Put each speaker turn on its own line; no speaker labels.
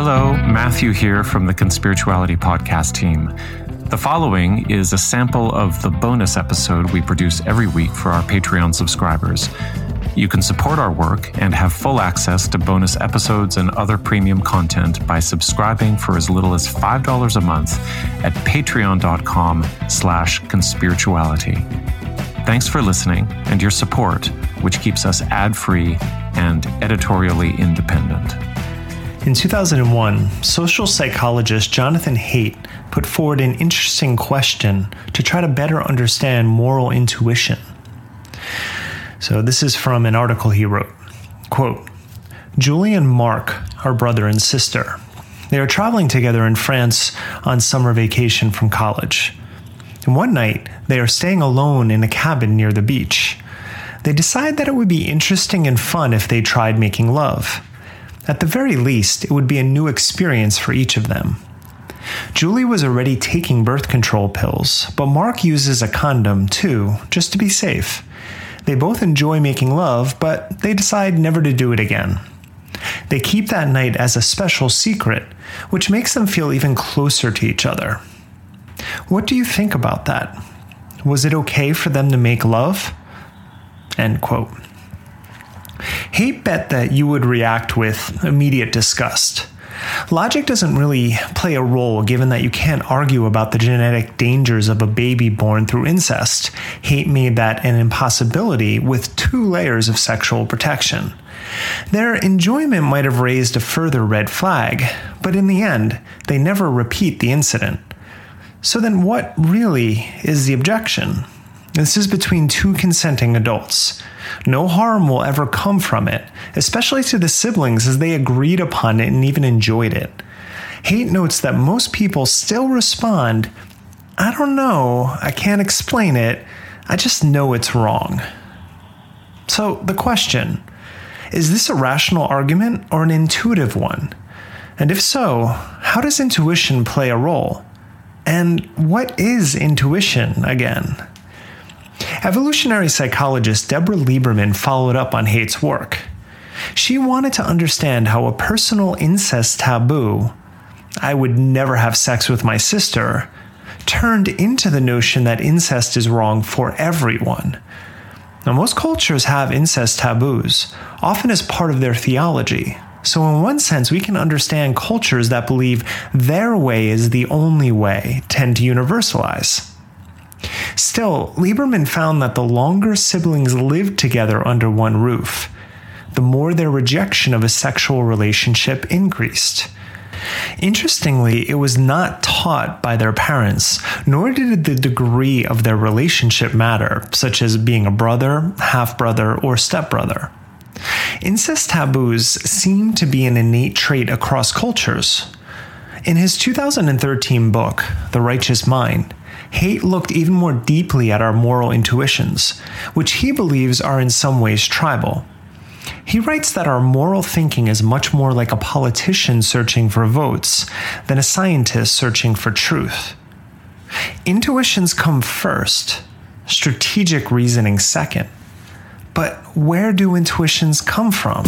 Hello, Matthew here from the Conspirituality Podcast team. The following is a sample of the bonus episode we produce every week for our Patreon subscribers. You can support our work and have full access to bonus episodes and other premium content by subscribing for as little as $5 a month at patreon.com slash conspirituality. Thanks for listening and your support, which keeps us ad-free and editorially independent.
In 2001, social psychologist Jonathan Haidt put forward an interesting question to try to better understand moral intuition. So, this is from an article he wrote. Quote Julie and Mark are brother and sister. They are traveling together in France on summer vacation from college. And one night, they are staying alone in a cabin near the beach. They decide that it would be interesting and fun if they tried making love. At the very least, it would be a new experience for each of them. Julie was already taking birth control pills, but Mark uses a condom too, just to be safe. They both enjoy making love, but they decide never to do it again. They keep that night as a special secret, which makes them feel even closer to each other. What do you think about that? Was it okay for them to make love? End quote. Haidt bet that you would react with immediate disgust. Logic doesn't really play a role given that you can't argue about the genetic dangers of a baby born through incest. Haidt made that an impossibility with two layers of sexual protection. Their enjoyment might have raised a further red flag, but in the end, they never repeat the incident. So then, what really is the objection? This is between two consenting adults. No harm will ever come from it, especially to the siblings as they agreed upon it and even enjoyed it. Haidt notes that most people still respond, I don't know, I can't explain it, I just know it's wrong. So, the question is this a rational argument or an intuitive one? And if so, how does intuition play a role? And what is intuition again? Evolutionary psychologist Deborah Lieberman followed up on Haidt's work. She wanted to understand how a personal incest taboo, I would never have sex with my sister, turned into the notion that incest is wrong for everyone. Now, most cultures have incest taboos, often as part of their theology. So, in one sense, we can understand cultures that believe their way is the only way tend to universalize. Still, Lieberman found that the longer siblings lived together under one roof, the more their rejection of a sexual relationship increased. Interestingly, it was not taught by their parents, nor did the degree of their relationship matter, such as being a brother, half brother, or stepbrother. Incest taboos seem to be an innate trait across cultures. In his 2013 book, The Righteous Mind, Haidt looked even more deeply at our moral intuitions, which he believes are in some ways tribal. He writes that our moral thinking is much more like a politician searching for votes than a scientist searching for truth. Intuitions come first, strategic reasoning second. But where do intuitions come from?